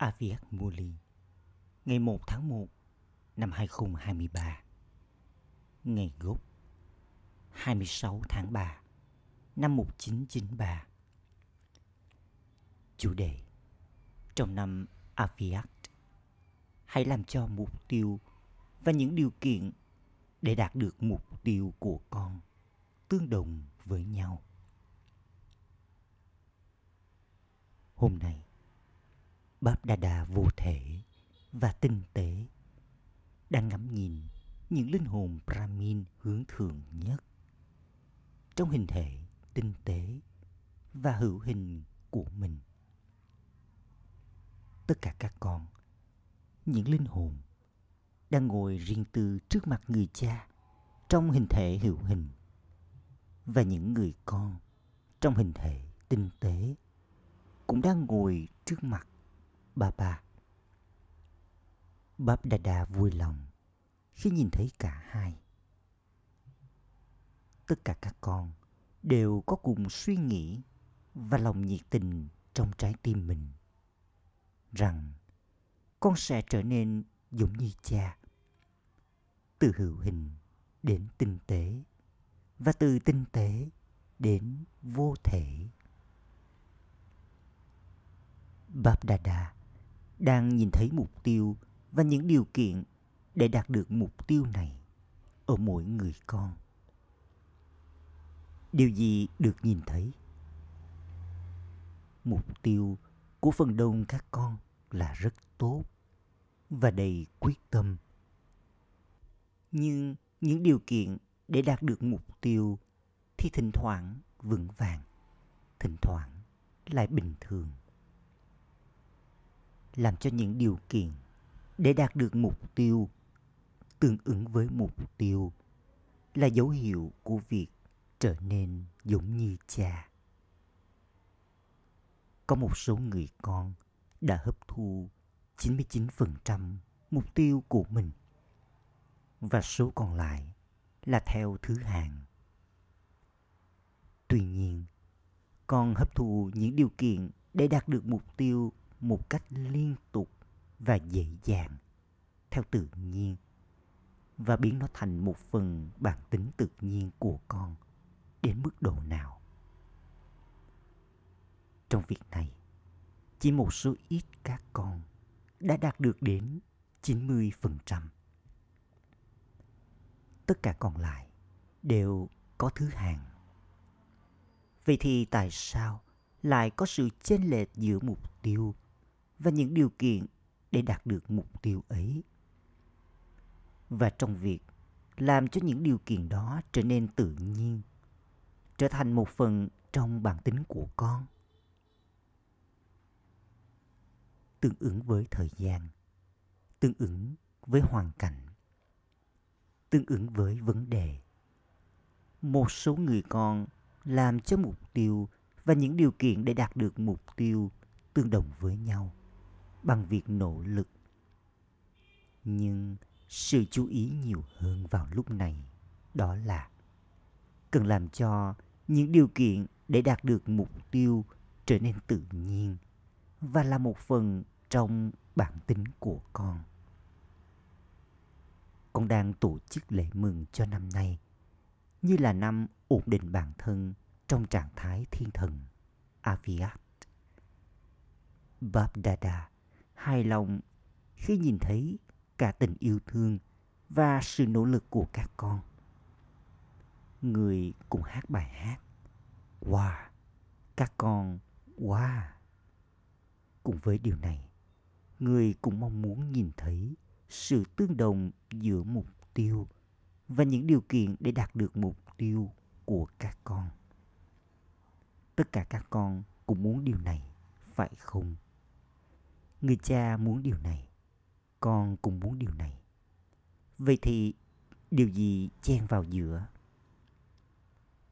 Aviat Muli ngày 1 tháng 1 năm 2023 ngày gốc 26 tháng 3 năm 1993 chủ đề, trong năm Aviat hãy làm cho mục tiêu và những điều kiện để đạt được mục tiêu của con tương đồng với nhau. Hôm nay Báp Đà Đà vô thể và tinh tế đang ngắm nhìn những linh hồn Brahmin hướng thượng nhất trong hình thể tinh tế và hữu hình của mình. Tất cả các con, những linh hồn đang ngồi riêng tư trước mặt người cha trong hình thể hữu hình và những người con trong hình thể tinh tế cũng đang ngồi trước mặt Ba Ba. Báp Đà vui lòng khi nhìn thấy cả hai. Tất cả các con đều có cùng suy nghĩ và lòng nhiệt tình trong trái tim mình rằng con sẽ trở nên giống như cha, từ hữu hình đến tinh tế và từ tinh tế đến vô thể Báp Đà Đà đang nhìn thấy mục tiêu và những điều kiện để đạt được mục tiêu này ở mỗi người con. Điều gì được nhìn thấy? Mục tiêu của phần đông các con là rất tốt và đầy quyết tâm. Nhưng những điều kiện để đạt được mục tiêu thì thỉnh thoảng vững vàng, thỉnh thoảng lại bình thường làm cho những điều kiện để đạt được mục tiêu tương ứng với mục tiêu là dấu hiệu của việc trở nên giống như cha. Có một số người con đã hấp thu 99% mục tiêu của mình và số còn lại là theo thứ hạng. Tuy nhiên, con hấp thu những điều kiện để đạt được mục tiêu một cách liên tục và dễ dàng theo tự nhiên và biến nó thành một phần bản tính tự nhiên của con đến mức độ nào. Trong việc này, chỉ một số ít các con đã đạt được đến 90%. Tất cả còn lại đều có thứ hạng. Vậy thì tại sao lại có sự chênh lệch giữa mục tiêu và những điều kiện để đạt được mục tiêu ấy. Và trong việc làm cho những điều kiện đó trở nên tự nhiên, trở thành một phần trong bản tính của con. Tương ứng với thời gian, tương ứng với hoàn cảnh, tương ứng với vấn đề, một số người con làm cho mục tiêu và những điều kiện để đạt được mục tiêu tương đồng với nhau bằng việc nỗ lực nhưng sự chú ý nhiều hơn vào lúc này, đó là cần làm cho những điều kiện để đạt được mục tiêu trở nên tự nhiên và là một phần trong bản tính của con con đang tổ chức lễ mừng cho năm nay như là năm ổn định bản thân trong trạng thái thiên thần Aviat. Babdada hài lòng khi nhìn thấy cả tình yêu thương và sự nỗ lực của các con. Người cùng hát bài hát. Wow! Các con, wow! Cùng với điều này, người cũng mong muốn nhìn thấy sự tương đồng giữa mục tiêu và những điều kiện để đạt được mục tiêu của các con. Tất cả các con cũng muốn điều này, phải không? Người cha muốn điều này, con cũng muốn điều này. Vậy thì điều gì chen vào giữa?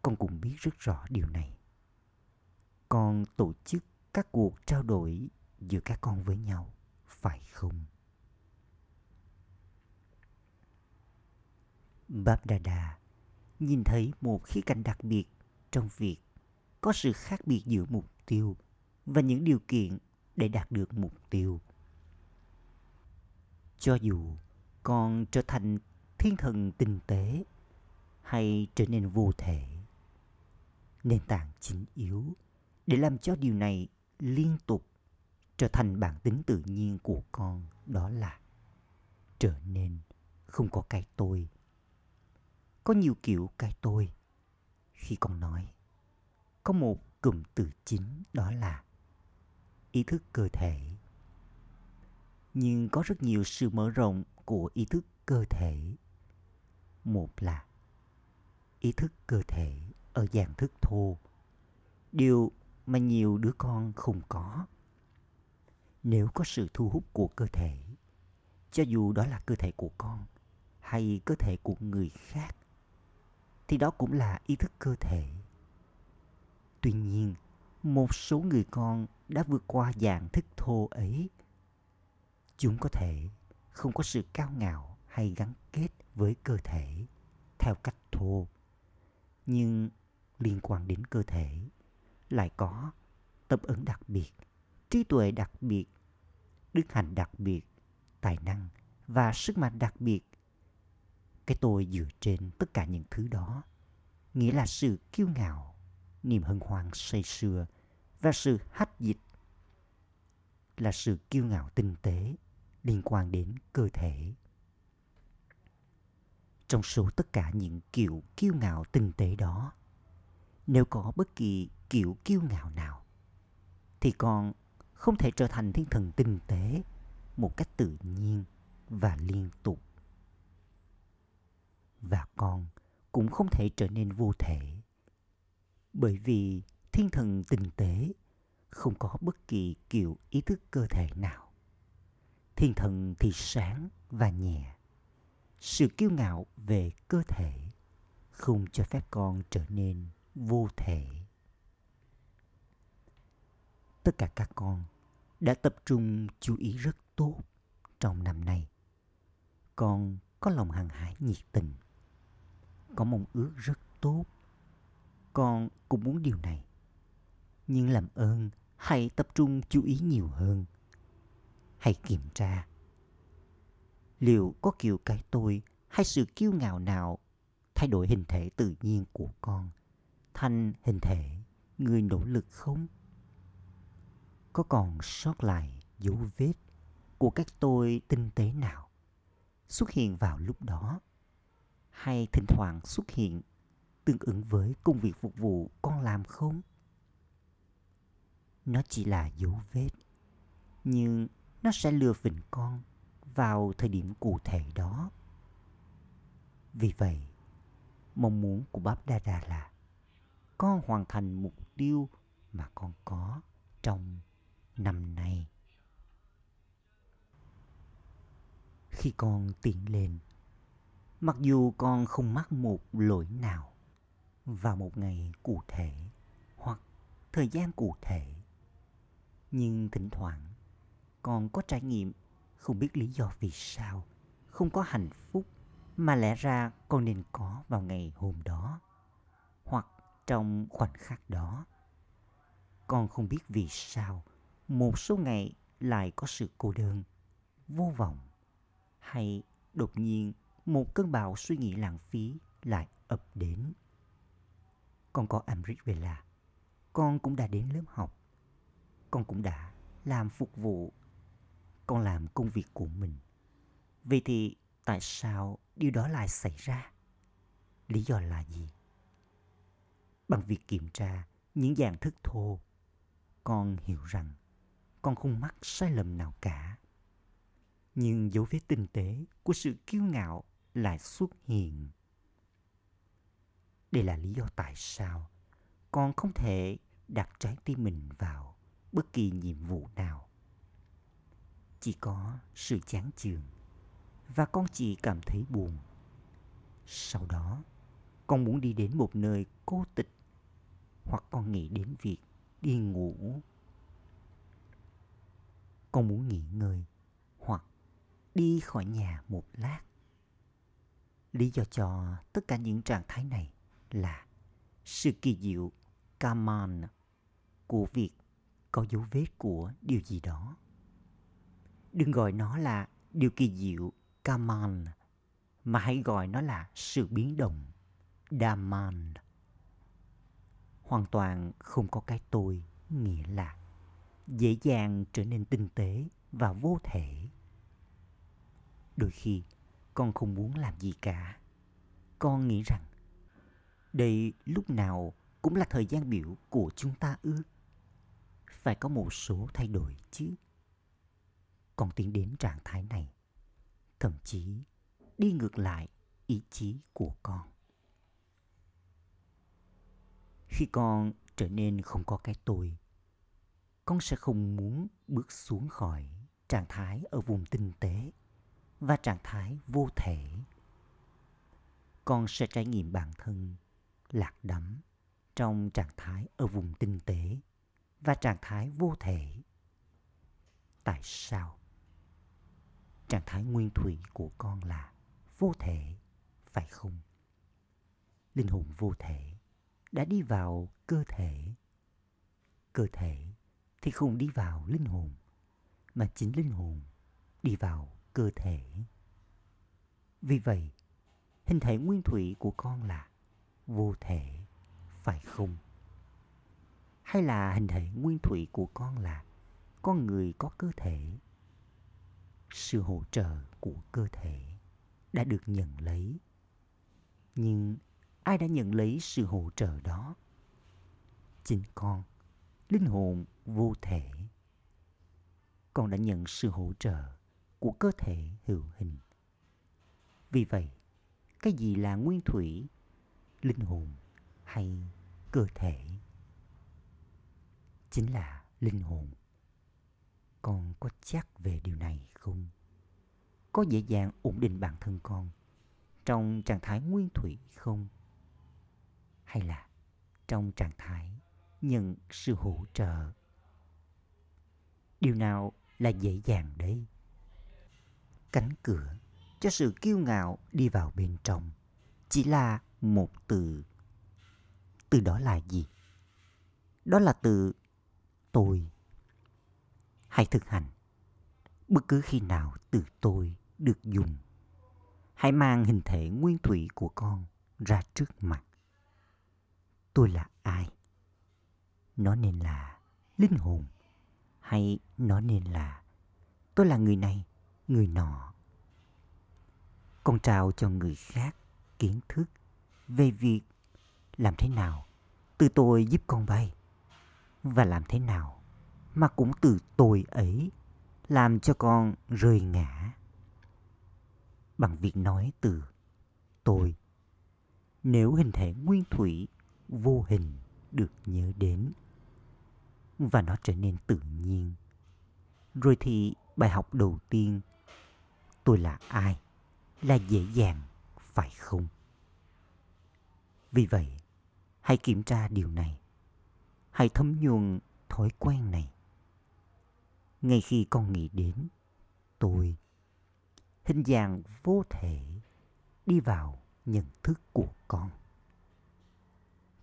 Con cũng biết rất rõ điều này. Con tổ chức các cuộc trao đổi giữa các con với nhau, phải không? Bab Dada nhìn thấy một khía cạnh đặc biệt trong việc có sự khác biệt giữa mục tiêu và những điều kiện để đạt được mục tiêu. Cho dù con trở thành thiên thần tinh tế hay trở nên vô thể, nền tảng chính yếu để làm cho điều này liên tục trở thành bản tính tự nhiên của con đó là trở nên không có cái tôi. Có nhiều kiểu cái tôi. Khi con nói, có một cụm từ chính đó là ý thức cơ thể. Nhưng có rất nhiều sự mở rộng của ý thức cơ thể. Một là ý thức cơ thể ở dạng thức thô, điều mà nhiều đứa con không có. Nếu có sự thu hút của cơ thể, cho dù đó là cơ thể của con hay cơ thể của người khác, thì đó cũng là ý thức cơ thể. Tuy nhiên một số người con đã vượt qua dạng thức thô ấy. Chúng có thể không có sự cao ngạo hay gắn kết với cơ thể theo cách thô, nhưng liên quan đến cơ thể lại có tâm ứng đặc biệt, trí tuệ đặc biệt, đức hạnh đặc biệt, tài năng và sức mạnh đặc biệt. Cái tôi dựa trên tất cả những thứ đó nghĩa là sự kiêu ngạo niềm hân hoan say sưa và sự hách dịch là sự kiêu ngạo tinh tế liên quan đến cơ thể. Trong số tất cả những kiểu kiêu ngạo tinh tế đó, nếu có bất kỳ kiểu kiêu ngạo nào, thì con không thể trở thành thiên thần tinh tế một cách tự nhiên và liên tục. Và con cũng không thể trở nên vô thể bởi vì thiên thần tinh tế không có bất kỳ kiểu ý thức cơ thể nào. Thiên thần thì sáng và nhẹ. Sự kiêu ngạo về cơ thể không cho phép con trở nên vô thể. Tất cả các con đã tập trung chú ý rất tốt trong năm nay. Con có lòng hăng hải nhiệt tình, có mong ước rất tốt con cũng muốn điều này. Nhưng làm ơn, hãy tập trung chú ý nhiều hơn. Hãy kiểm tra. Liệu có kiểu cái tôi hay sự kiêu ngạo nào thay đổi hình thể tự nhiên của con? Thành hình thể, người nỗ lực không? Có còn sót lại dấu vết của các tôi tinh tế nào xuất hiện vào lúc đó? Hay thỉnh thoảng xuất hiện tương ứng với công việc phục vụ con làm không? Nó chỉ là dấu vết, nhưng nó sẽ lừa phỉnh con vào thời điểm cụ thể đó. Vì vậy, mong muốn của báp đa đà là con hoàn thành mục tiêu mà con có trong năm nay. Khi con tiến lên, mặc dù con không mắc một lỗi nào vào một ngày cụ thể hoặc thời gian cụ thể. Nhưng thỉnh thoảng, còn có trải nghiệm, không biết lý do vì sao, không có hạnh phúc mà lẽ ra con nên có vào ngày hôm đó hoặc trong khoảnh khắc đó. Con không biết vì sao, một số ngày lại có sự cô đơn, vô vọng, hay đột nhiên một cơn bão suy nghĩ lãng phí lại ập đến con có Amrit về là, con cũng đã đến lớp học. Con cũng đã làm phục vụ, con làm công việc của mình. Vậy thì tại sao điều đó lại xảy ra? Lý do là gì? Bằng việc kiểm tra những dạng thức thô, con hiểu rằng con không mắc sai lầm nào cả. Nhưng dấu vết tinh tế của sự kiêu ngạo lại xuất hiện đây là lý do tại sao con không thể đặt trái tim mình vào bất kỳ nhiệm vụ nào. Chỉ có sự chán chường và con chỉ cảm thấy buồn. Sau đó, con muốn đi đến một nơi cô tịch hoặc con nghĩ đến việc đi ngủ. Con muốn nghỉ ngơi hoặc đi khỏi nhà một lát. Lý do cho tất cả những trạng thái này là sự kỳ diệu kaman của việc có dấu vết của điều gì đó đừng gọi nó là điều kỳ diệu Kaman mà hãy gọi nó là sự biến động Daman. Hoàn toàn không có cái tôi, nghĩa là dễ dàng trở nên tinh tế và vô thể. Đôi khi, con không muốn làm gì cả. Con nghĩ rằng đây lúc nào cũng là thời gian biểu của chúng ta ư. Phải có một số thay đổi chứ. còn tiến đến trạng thái này, thậm chí đi ngược lại ý chí của con. Khi con trở nên không có cái tôi, con sẽ không muốn bước xuống khỏi trạng thái ở vùng tinh tế và trạng thái vô thể. Con sẽ trải nghiệm bản thân lạc đắm trong trạng thái ở vùng tinh tế và trạng thái vô thể. Tại sao? Trạng thái nguyên thủy của con là vô thể, phải không? Linh hồn vô thể đã đi vào cơ thể. Cơ thể thì không đi vào linh hồn, mà chính linh hồn đi vào cơ thể. Vì vậy, hình thể nguyên thủy của con là vô thể, phải không? Hay là hình thể nguyên thủy của con là con người có cơ thể? Sự hỗ trợ của cơ thể đã được nhận lấy. Nhưng ai đã nhận lấy sự hỗ trợ đó? Chính con, linh hồn vô thể. Con đã nhận sự hỗ trợ của cơ thể hữu hình. Vì vậy, cái gì là nguyên thủy, linh hồn hay cơ thể? Chính là linh hồn. Con có chắc về điều này không? Có dễ dàng ổn định bản thân con trong trạng thái nguyên thủy không? Hay là trong trạng thái nhận sự hỗ trợ? Điều nào là dễ dàng đấy? cánh cửa cho sự kiêu ngạo đi vào bên trong chỉ là một từ. Từ đó là gì? Đó là từ tôi. Hãy thực hành. Bất cứ khi nào từ tôi được dùng, hãy mang hình thể nguyên thủy của con ra trước mặt. Tôi là ai? Nó nên là linh hồn hay nó nên là tôi là người này, người nọ. Con trao cho người khác kiến thức về việc làm thế nào từ tôi giúp con bay và làm thế nào mà cũng từ tôi ấy làm cho con rơi ngã. Bằng việc nói từ tôi, nếu hình thể nguyên thủy vô hình được nhớ đến và nó trở nên tự nhiên, rồi thì bài học đầu tiên, tôi là ai, là dễ dàng phải không? Vì vậy, hãy kiểm tra điều này. Hãy thấm nhuần thói quen này. Ngay khi con nghĩ đến, tôi hình dạng vô thể đi vào nhận thức của con.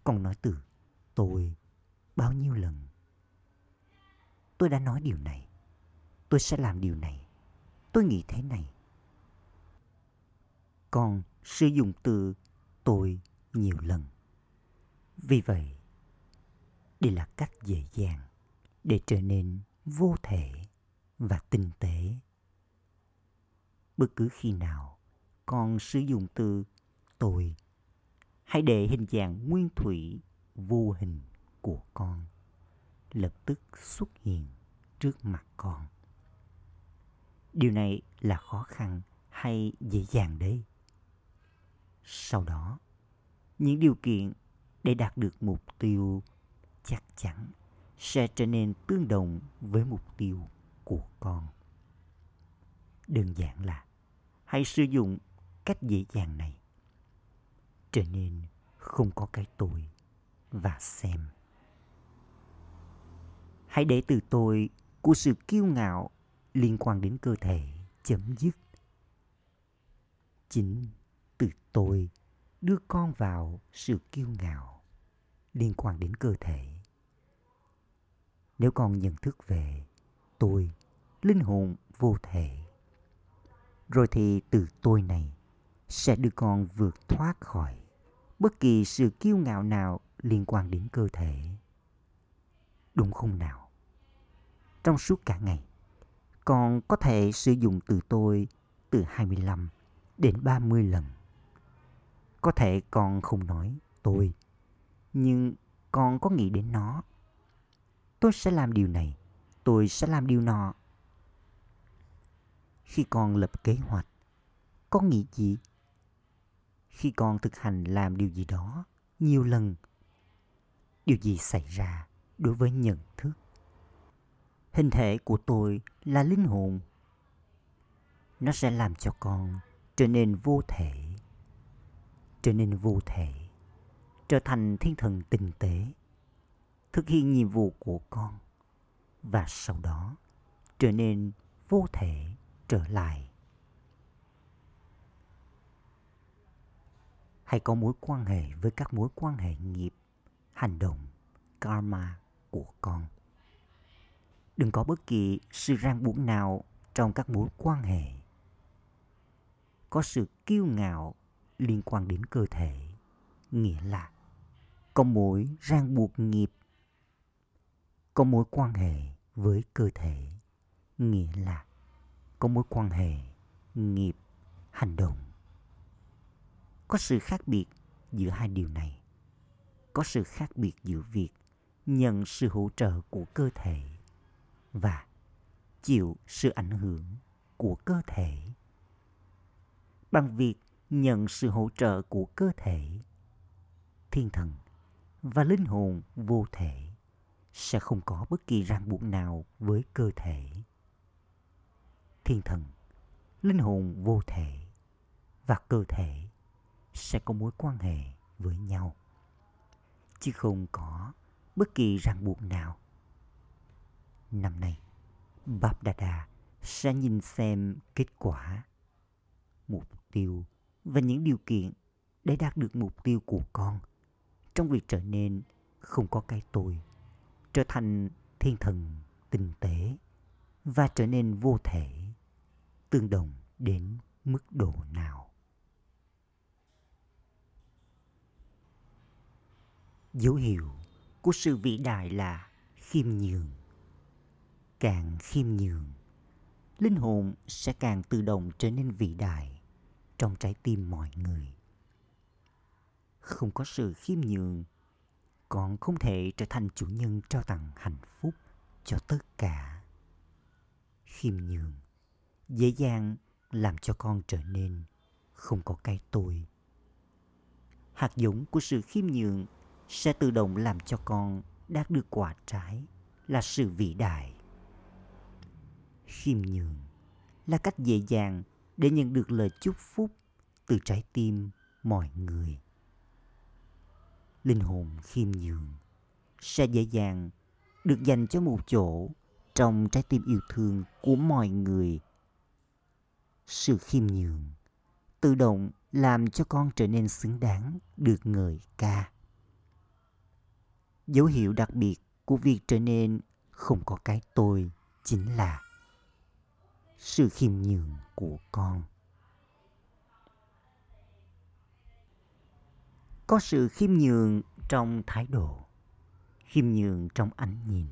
Con nói từ, tôi bao nhiêu lần? Tôi đã nói điều này. Tôi sẽ làm điều này. Tôi nghĩ thế này. Con sử dụng từ, tôi nhiều lần. Vì vậy, đây là cách dễ dàng để trở nên vô thể và tinh tế. Bất cứ khi nào con sử dụng từ tôi, hãy để hình dạng nguyên thủy vô hình của con lập tức xuất hiện trước mặt con. Điều này là khó khăn hay dễ dàng đấy? Sau đó, những điều kiện để đạt được mục tiêu chắc chắn sẽ trở nên tương đồng với mục tiêu của con. Đơn giản là hãy sử dụng cách dễ dàng này trở nên không có cái tôi và xem. Hãy để từ tôi của sự kiêu ngạo liên quan đến cơ thể chấm dứt. Chính từ tôi đưa con vào sự kiêu ngạo liên quan đến cơ thể nếu con nhận thức về tôi linh hồn vô thể rồi thì từ tôi này sẽ đưa con vượt thoát khỏi bất kỳ sự kiêu ngạo nào liên quan đến cơ thể. Đúng không nào? Trong suốt cả ngày, con có thể sử dụng từ tôi từ 25 đến 30 lần. Có thể con không nói tôi, nhưng con có nghĩ đến nó. Tôi sẽ làm điều này, tôi sẽ làm điều nọ. Khi con lập kế hoạch, con nghĩ gì? Khi con thực hành làm điều gì đó nhiều lần, điều gì xảy ra đối với nhận thức? Hình thể của tôi là linh hồn. Nó sẽ làm cho con trở nên vô thể, trở nên vô thể, trở thành thiên thần tinh tế, thực hiện nhiệm vụ của con và sau đó trở nên vô thể trở lại. Hãy có mối quan hệ với các mối quan hệ nghiệp, hành động, karma của con. Đừng có bất kỳ sự ràng buộc nào trong các mối quan hệ. Có sự kiêu ngạo liên quan đến cơ thể, nghĩa là có mối ràng buộc nghiệp. Có mối quan hệ với cơ thể, nghĩa là có mối quan hệ nghiệp hành động. Có sự khác biệt giữa hai điều này. Có sự khác biệt giữa việc nhận sự hỗ trợ của cơ thể và chịu sự ảnh hưởng của cơ thể. Bằng việc nhận sự hỗ trợ của cơ thể thiên thần và linh hồn vô thể sẽ không có bất kỳ ràng buộc nào với cơ thể thiên thần, linh hồn vô thể và cơ thể sẽ có mối quan hệ với nhau chứ không có bất kỳ ràng buộc nào. Năm nay, Bap Dada sẽ nhìn xem kết quả, mục tiêu và những điều kiện để đạt được mục tiêu của con. Trong việc trở nên không có cái tôi, trở thành thiên thần tinh tế và trở nên vô thể tương đồng đến mức độ nào? Dấu hiệu của sự vĩ đại là khiêm nhường. Càng khiêm nhường linh hồn sẽ càng tự động trở nên vĩ đại trong trái tim mọi người không có sự khiêm nhường, còn không thể trở thành chủ nhân trao tặng hạnh phúc cho tất cả khiêm nhường, dễ dàng làm cho con trở nên không có cái tôi. Hạt giống của sự khiêm nhường sẽ tự động làm cho con đạt được quả trái là sự vĩ đại. Khiêm nhường là cách dễ dàng để nhận được lời chúc phúc từ trái tim mọi người. Linh hồn khiêm nhường sẽ dễ dàng được dành cho một chỗ trong trái tim yêu thương của mọi người sự khiêm nhường tự động làm cho con trở nên xứng đáng được người ca. Dấu hiệu đặc biệt của việc trở nên không có cái tôi chính là sự khiêm nhường của con. Có sự khiêm nhường trong thái độ, khiêm nhường trong ánh nhìn,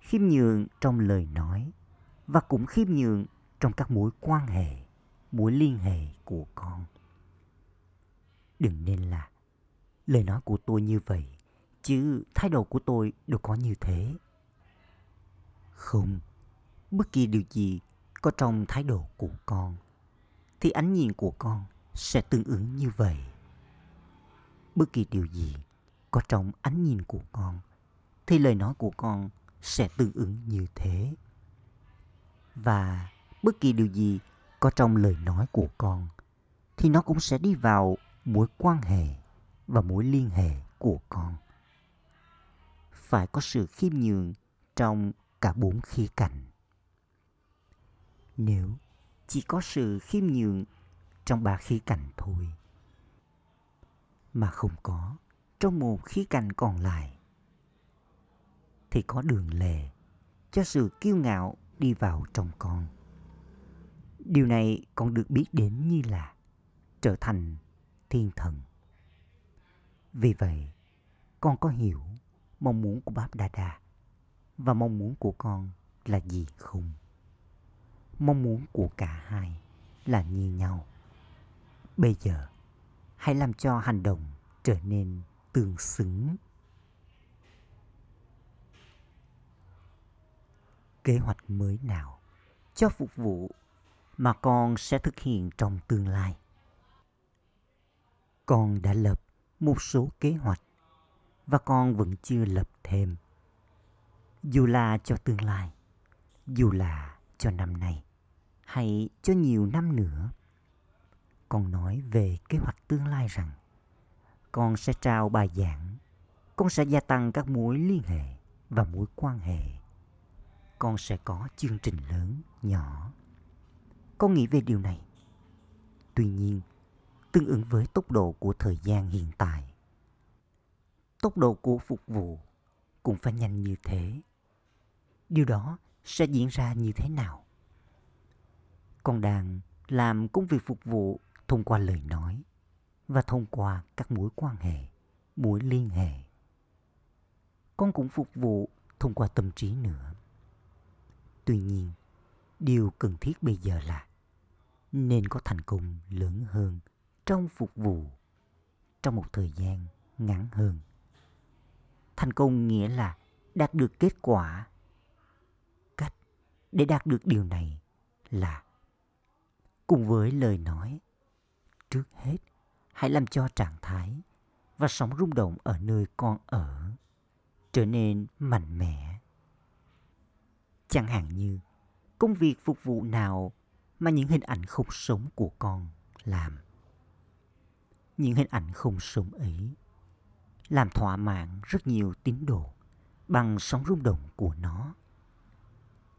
khiêm nhường trong lời nói và cũng khiêm nhường trong các mối quan hệ, mối liên hệ của con. Đừng nên là lời nói của tôi như vậy, chứ thái độ của tôi đâu có như thế. Không, bất kỳ điều gì có trong thái độ của con, thì ánh nhìn của con sẽ tương ứng như vậy. Bất kỳ điều gì có trong ánh nhìn của con, thì lời nói của con sẽ tương ứng như thế. Và bất kỳ điều gì có trong lời nói của con thì nó cũng sẽ đi vào mối quan hệ và mối liên hệ của con phải có sự khiêm nhường trong cả bốn khía cạnh nếu chỉ có sự khiêm nhường trong ba khía cạnh thôi mà không có trong một khía cạnh còn lại thì có đường lề cho sự kiêu ngạo đi vào trong con Điều này còn được biết đến như là trở thành thiên thần. Vì vậy, con có hiểu mong muốn của Báp Đa Đa và mong muốn của con là gì không? Mong muốn của cả hai là như nhau. Bây giờ, hãy làm cho hành động trở nên tương xứng. Kế hoạch mới nào cho phục vụ mà con sẽ thực hiện trong tương lai? Con đã lập một số kế hoạch và con vẫn chưa lập thêm. Dù là cho tương lai, dù là cho năm nay hay cho nhiều năm nữa. Con nói về kế hoạch tương lai rằng con sẽ trao bài giảng, con sẽ gia tăng các mối liên hệ và mối quan hệ. Con sẽ có chương trình lớn, nhỏ. Con nghĩ về điều này. Tuy nhiên, tương ứng với tốc độ của thời gian hiện tại, tốc độ của phục vụ cũng phải nhanh như thế. Điều đó sẽ diễn ra như thế nào? Con đang làm công việc phục vụ thông qua lời nói và thông qua các mối quan hệ, mối liên hệ. Con cũng phục vụ thông qua tâm trí nữa. Tuy nhiên, điều cần thiết bây giờ là nên có thành công lớn hơn trong phục vụ trong một thời gian ngắn hơn. Thành công nghĩa là đạt được kết quả. Để đạt được điều này là cùng với lời nói, trước hết hãy làm cho trạng thái và sóng rung động ở nơi con ở trở nên mạnh mẽ. Chẳng hạn như công việc phục vụ nào mà những hình ảnh không sống của con làm. Những hình ảnh không sống ấy làm thỏa mãn rất nhiều tín đồ bằng sóng rung động của nó.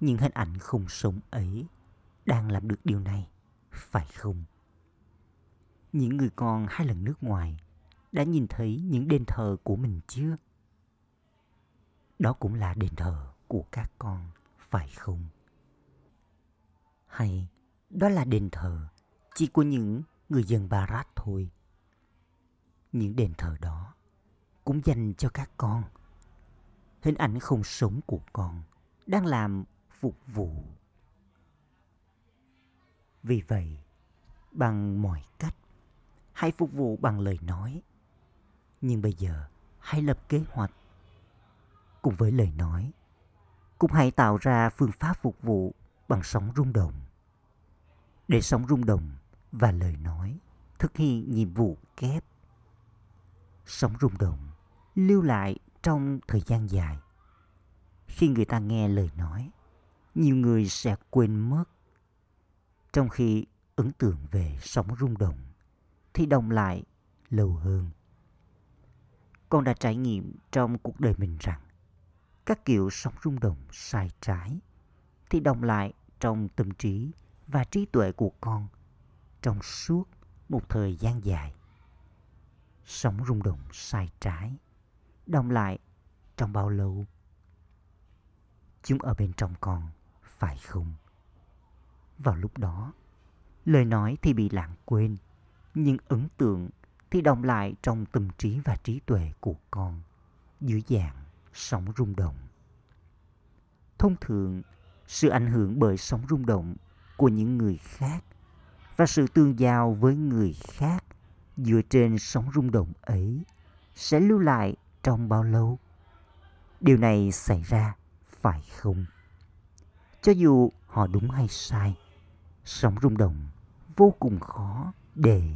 Những hình ảnh không sống ấy đang làm được điều này, phải không? những người con hai lần nước ngoài đã nhìn thấy những đền thờ của mình chưa? Đó cũng là đền thờ của các con, phải không? Hay đó là đền thờ chỉ của những người dân Barat thôi? Những đền thờ đó cũng dành cho các con. Hình ảnh không sống của con đang làm phục vụ. Vì vậy, bằng mọi cách, hãy phục vụ bằng lời nói. Nhưng bây giờ, hãy lập kế hoạch. Cùng với lời nói, cũng hãy tạo ra phương pháp phục vụ bằng sóng rung động. Để sóng rung động và lời nói thực hiện nhiệm vụ kép. Sóng rung động lưu lại trong thời gian dài. Khi người ta nghe lời nói, nhiều người sẽ quên mất. Trong khi ấn tượng về sóng rung động thì đồng lại lâu hơn. Con đã trải nghiệm trong cuộc đời mình rằng các kiểu sóng rung động sai trái thì đồng lại trong tâm trí và trí tuệ của con trong suốt một thời gian dài. Sóng rung động sai trái đồng lại trong bao lâu? Chúng ở bên trong con, phải không? Vào lúc đó, lời nói thì bị lãng quên nhưng ấn tượng thì đồng lại trong tâm trí và trí tuệ của con dưới dạng sóng rung động. Thông thường, sự ảnh hưởng bởi sóng rung động của những người khác và sự tương giao với người khác dựa trên sóng rung động ấy sẽ lưu lại trong bao lâu? Điều này xảy ra phải không? Cho dù họ đúng hay sai, sóng rung động vô cùng khó để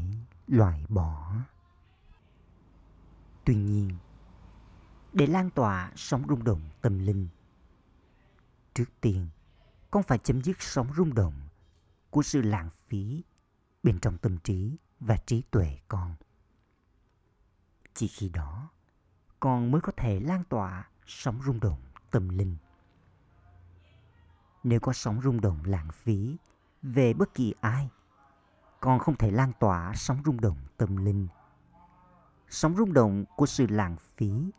loại bỏ. Tuy nhiên, để lan tỏa sóng rung động tâm linh, trước tiên con phải chấm dứt sóng rung động của sự lãng phí bên trong tâm trí và trí tuệ con. Chỉ khi đó, con mới có thể lan tỏa sóng rung động tâm linh. Nếu có sóng rung động lãng phí về bất kỳ ai còn không thể lan tỏa sóng rung động tâm linh. Sóng rung động của sự lãng phí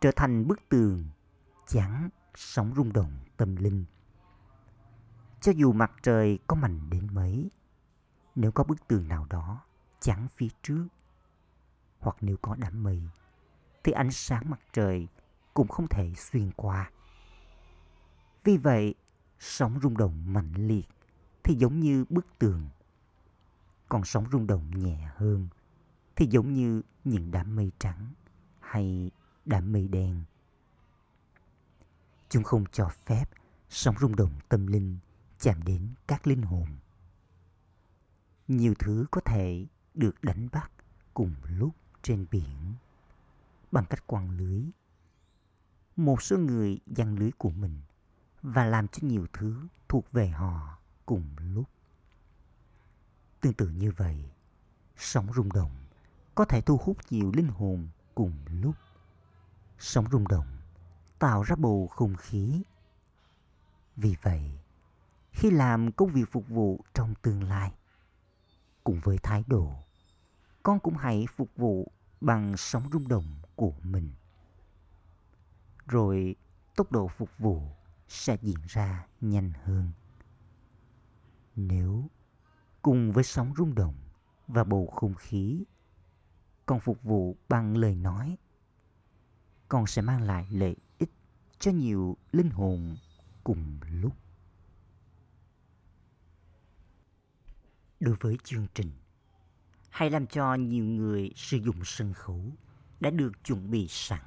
trở thành bức tường chắn sóng rung động tâm linh. cho dù mặt trời có mạnh đến mấy, nếu có bức tường nào đó chắn phía trước, hoặc nếu có đám mây, thì ánh sáng mặt trời cũng không thể xuyên qua. Vì vậy, sóng rung động mạnh liệt, thì giống như bức tường. Còn sóng rung động nhẹ hơn, thì giống như những đám mây trắng hay đám mây đen. Chúng không cho phép sóng rung động tâm linh chạm đến các linh hồn. Nhiều thứ có thể được đánh bắt cùng lúc trên biển bằng cách quăng lưới. Một số người giăng lưới của mình và làm cho nhiều thứ thuộc về họ cùng lúc. Tương tự như vậy, sóng rung động có thể thu hút nhiều linh hồn cùng lúc. Sóng rung động tạo ra bầu không khí. Vì vậy, khi làm công việc phục vụ trong tương lai, cùng với thái độ, con cũng hãy phục vụ bằng sóng rung động của mình. Rồi tốc độ phục vụ sẽ diễn ra nhanh hơn. Nếu cùng với sóng rung động và bầu không khí, còn phục vụ bằng lời nói, còn sẽ mang lại lợi ích cho nhiều linh hồn cùng lúc. Đối với chương trình, hãy làm cho nhiều người sử dụng sân khấu đã được chuẩn bị sẵn.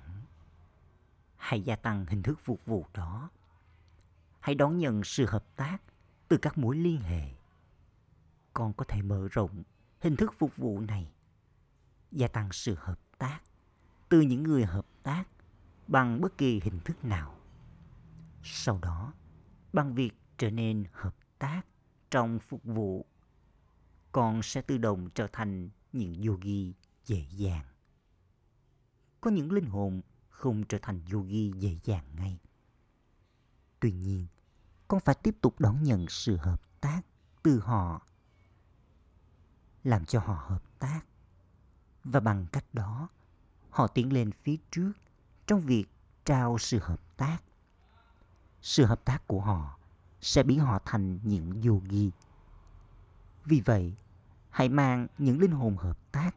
Hãy gia tăng hình thức phục vụ đó. Hãy đón nhận sự hợp tác từ các mối liên hệ. Con có thể mở rộng hình thức phục vụ này, gia tăng sự hợp tác từ những người hợp tác bằng bất kỳ hình thức nào. Sau đó, bằng việc trở nên hợp tác trong phục vụ, con sẽ tự động trở thành những yogi dễ dàng. Có những linh hồn không trở thành yogi dễ dàng ngay. Tuy nhiên, con phải tiếp tục đón nhận sự hợp tác từ họ làm cho họ hợp tác. Và bằng cách đó họ tiến lên phía trước trong việc trao sự hợp tác. Sự hợp tác của họ sẽ biến họ thành những yogi vì vậy hãy mang những linh hồn hợp tác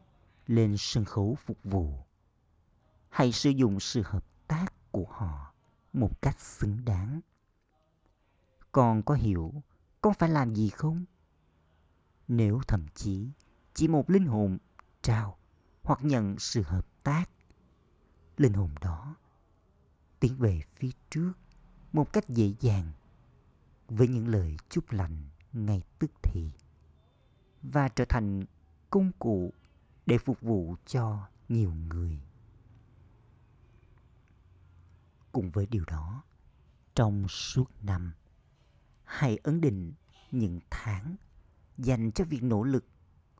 lên sân khấu phục vụ. Hãy sử dụng sự hợp tác của họ một cách xứng đáng con có hiểu con phải làm gì không? Nếu thậm chí chỉ một linh hồn trao hoặc nhận sự hợp tác, linh hồn đó tiến về phía trước một cách dễ dàng với những lời chúc lành ngay tức thì và trở thành công cụ để phục vụ cho nhiều người. Cùng với điều đó, trong suốt năm, hãy ấn định những tháng dành cho việc nỗ lực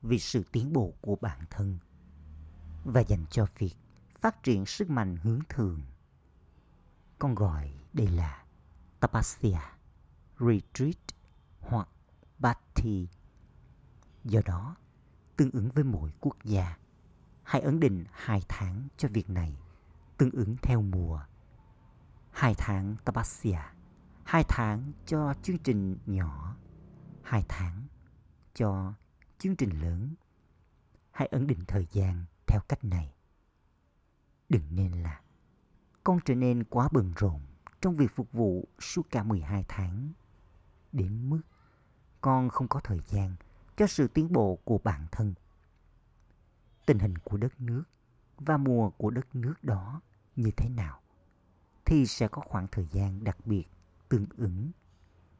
vì sự tiến bộ của bản thân và dành cho việc phát triển sức mạnh hướng thường. Con gọi đây là Tapasya, Retreat hoặc Bhakti. Do đó, tương ứng với mỗi quốc gia, hãy ấn định hai tháng cho việc này, tương ứng theo mùa. Hai tháng Tapasya hai tháng cho chương trình nhỏ, hai tháng cho chương trình lớn. Hãy ấn định thời gian theo cách này. Đừng nên là con trở nên quá bận rộn trong việc phục vụ suốt cả 12 tháng đến mức con không có thời gian cho sự tiến bộ của bản thân. Tình hình của đất nước và mùa của đất nước đó như thế nào thì sẽ có khoảng thời gian đặc biệt tương ứng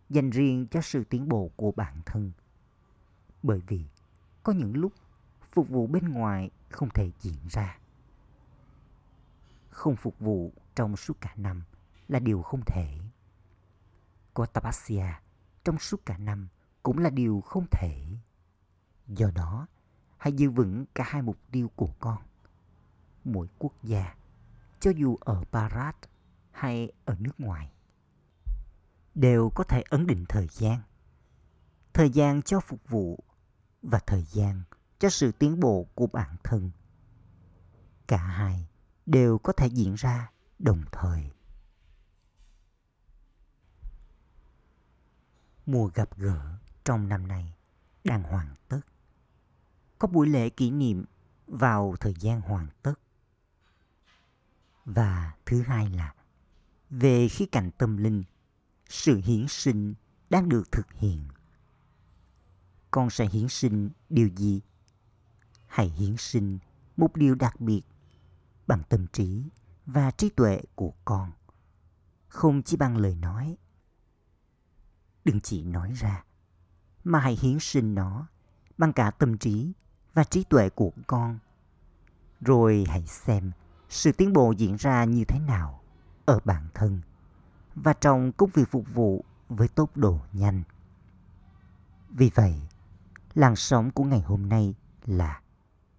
dành riêng cho sự tiến bộ của bản thân. Bởi vì có những lúc phục vụ bên ngoài không thể diễn ra. Không phục vụ trong suốt cả năm là điều không thể. Có tapasya trong suốt cả năm cũng là điều không thể. Do đó, hãy giữ vững cả hai mục tiêu của con. Mỗi quốc gia, cho dù ở barat hay ở nước ngoài, đều có thể ấn định thời gian. Thời gian cho phục vụ và thời gian cho sự tiến bộ của bản thân. Cả hai đều có thể diễn ra đồng thời. mùa gặp gỡ trong năm nay đang hoàn tất. Có buổi lễ kỷ niệm vào thời gian hoàn tất. Và thứ hai là về khía cạnh tâm linh, sự hiển sinh đang được thực hiện. Con sẽ hiển sinh điều gì? Hãy hiển sinh một điều đặc biệt bằng tâm trí và trí tuệ của con, không chỉ bằng lời nói. Đừng chỉ nói ra, mà hãy hiến sinh nó bằng cả tâm trí và trí tuệ của con. Rồi hãy xem sự tiến bộ diễn ra như thế nào ở bản thân và trong công việc phục vụ với tốc độ nhanh. Vì vậy, làn sóng của ngày hôm nay là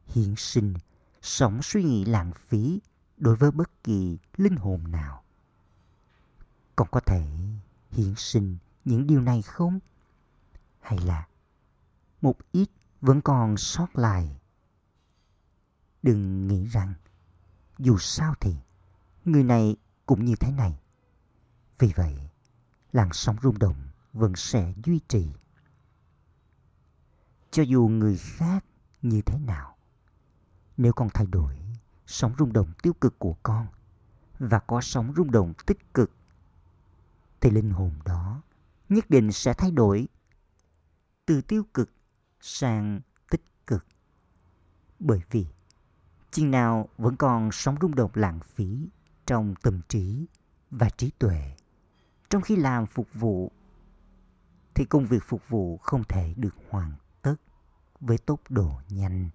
hiến sinh, sống suy nghĩ lãng phí đối với bất kỳ linh hồn nào. còn có thể hiến sinh những điều này không? Hay là một ít vẫn còn sót lại? Đừng nghĩ rằng dù sao thì người này cũng như thế này. Vì vậy, làn sóng rung động vẫn sẽ duy trì. Cho dù người khác như thế nào, nếu con thay đổi sóng rung động tiêu cực của con và có sóng rung động tích cực thì linh hồn đó nhất định sẽ thay đổi từ tiêu cực sang tích cực. Bởi vì chừng nào vẫn còn sóng rung động lãng phí trong tâm trí và trí tuệ. Trong khi làm phục vụ thì công việc phục vụ không thể được hoàn tất với tốc độ nhanh.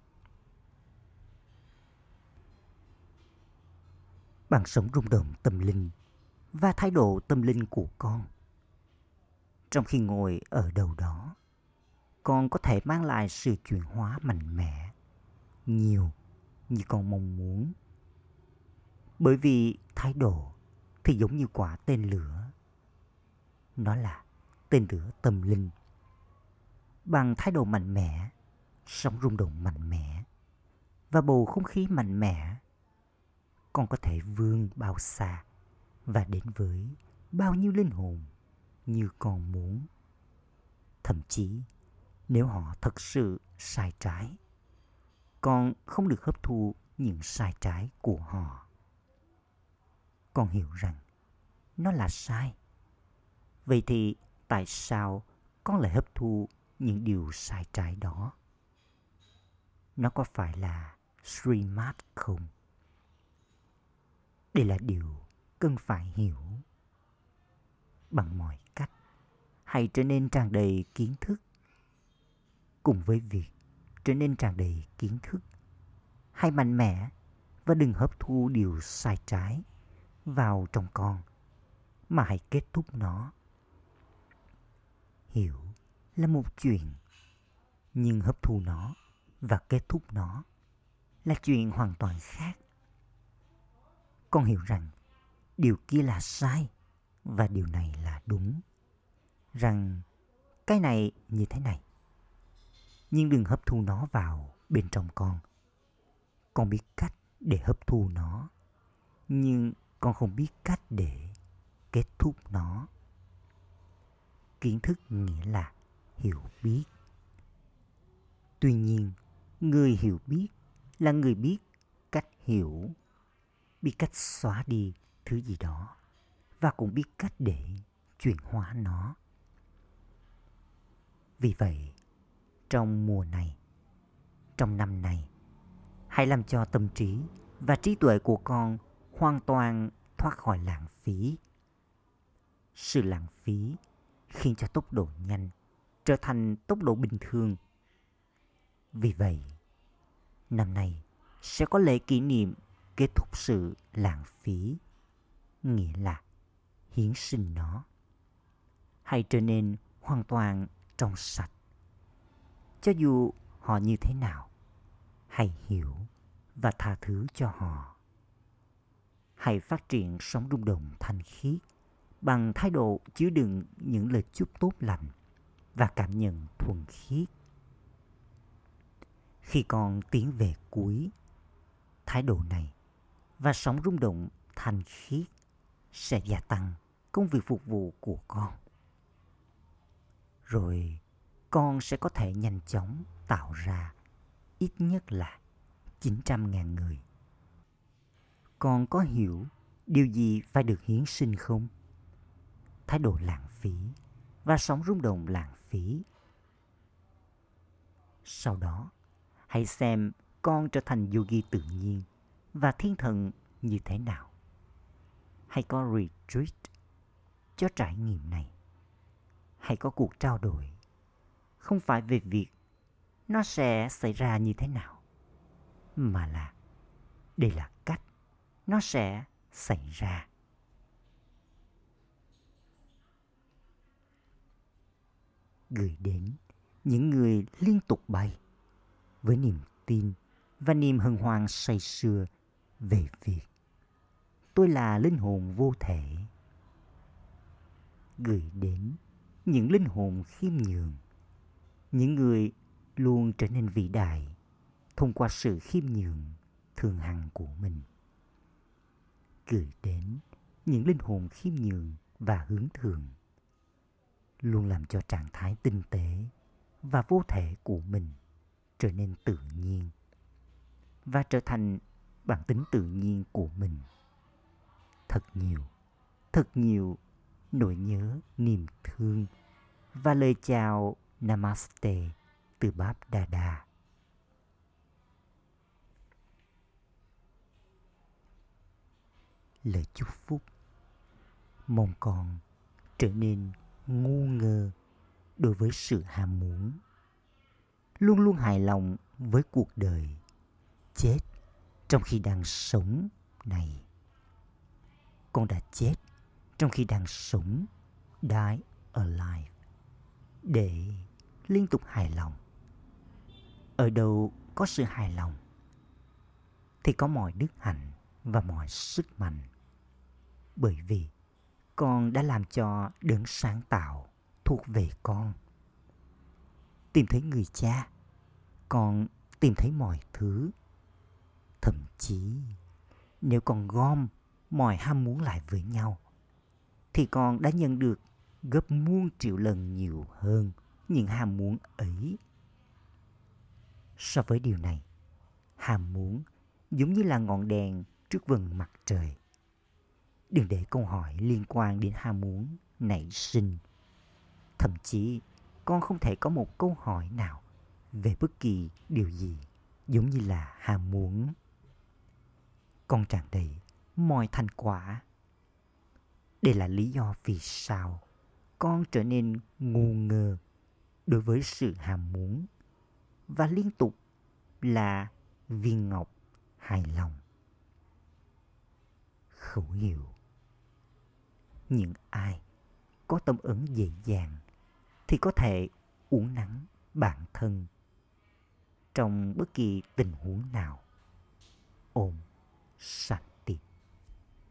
Bằng sống rung động tâm linh và thái độ tâm linh của con. Trong khi ngồi ở đầu đó, con có thể mang lại sự chuyển hóa mạnh mẽ, nhiều như con mong muốn. Bởi vì thái độ thì giống như quả tên lửa. Nó là tên lửa tâm linh. Bằng thái độ mạnh mẽ, sóng rung động mạnh mẽ và bầu không khí mạnh mẽ, con có thể vươn bao xa và đến với bao nhiêu linh hồn như con muốn. Thậm chí nếu họ thật sự sai trái, con không được hấp thu những sai trái của họ. Con hiểu rằng nó là sai. Vậy thì tại sao con lại hấp thu những điều sai trái đó? Nó có phải là Srimad không? Đây là điều cần phải hiểu bằng mọi cách hãy trở nên tràn đầy kiến thức cùng với việc trở nên tràn đầy kiến thức hãy mạnh mẽ và đừng hấp thu điều sai trái vào trong con, mà hãy kết thúc nó hiểu là một chuyện. Nhưng hấp thu nó và kết thúc nó là chuyện hoàn toàn khác. Con hiểu rằng điều kia là sai và điều này là đúng. Rằng cái này như thế này. Nhưng đừng hấp thu nó vào bên trong con. Con biết cách để hấp thu nó. Nhưng con không biết cách để kết thúc nó kiến thức nghĩa là hiểu biết tuy nhiên người hiểu biết là người biết cách hiểu biết cách xóa đi thứ gì đó và cũng biết cách để chuyển hóa nó. Vì vậy, trong mùa này, trong năm này, hãy làm cho tâm trí và trí tuệ của con hoàn toàn thoát khỏi lãng phí. Sự lãng phí khiến cho tốc độ nhanh trở thành tốc độ bình thường. Vì vậy, năm nay sẽ có lễ kỷ niệm kết thúc sự lãng phí nghĩa là hiến sinh nó hay trở nên hoàn toàn trong sạch cho dù họ như thế nào hãy hiểu và tha thứ cho họ hãy phát triển sống rung động thanh khiết bằng thái độ chứa đựng những lời chúc tốt lành và cảm nhận thuần khiết khi con tiến về cuối, thái độ này và sóng rung động thanh khiết sẽ gia tăng công việc phục vụ của con. rồi con sẽ có thể nhanh chóng tạo ra ít nhất là 900.000 người. Con có hiểu điều gì phải được hiến sinh không? Thái độ lãng phí và sống rung động lãng phí. Sau đó, hãy xem con trở thành yogi tự nhiên và thiên thần như thế nào. Hãy có retreat cho trải nghiệm này. Hãy có cuộc trao đổi, không phải về việc nó sẽ xảy ra như thế nào, mà là đây là cách nó sẽ xảy ra. Gửi đến những người liên tục bay với niềm tin và niềm hân hoan say sưa về việc tôi là linh hồn vô thể. Gửi đến những linh hồn khiêm nhường, những người luôn trở nên vĩ đại thông qua sự khiêm nhường thường hằng của mình. Gửi đến những linh hồn khiêm nhường và hướng thường luôn làm cho trạng thái tinh tế và vô thể của mình trở nên tự nhiên và trở thành bản tính tự nhiên của mình. Thật nhiều thật nhiều nỗi nhớ, niềm thương và lời chào namaste từ báp đà đà lời chúc phúc mong con trở nên ngu ngơ đối với sự ham muốn. Luôn luôn hài lòng với cuộc đời, chết trong khi đang sống này. Con đã chết trong khi đang sống, die alive. Để liên tục hài lòng. Ở đâu có sự hài lòng, thì có mọi đức hạnh và mọi sức mạnh. Bởi vì con đã làm cho đấng sáng tạo thuộc về con. Tìm thấy người cha, con tìm thấy mọi thứ. Thậm chí, nếu con gom mọi ham muốn lại với nhau, thì con đã nhận được gấp muôn triệu lần nhiều hơn những ham muốn ấy. So với điều này, ham muốn giống như là ngọn đèn trước vầng mặt trời đừng để câu hỏi liên quan đến ham muốn nảy sinh. Thậm chí, con không thể có một câu hỏi nào về bất kỳ điều gì giống như là ham muốn. Con tràn đầy mọi thành quả. Đây là lý do vì sao con trở nên ngu ngơ đối với sự ham muốn và liên tục là viên ngọc hài lòng. Khẩu hiệu những ai có tâm ấn dễ dàng thì có thể uống nắng bản thân trong bất kỳ tình huống nào. Ôm sạch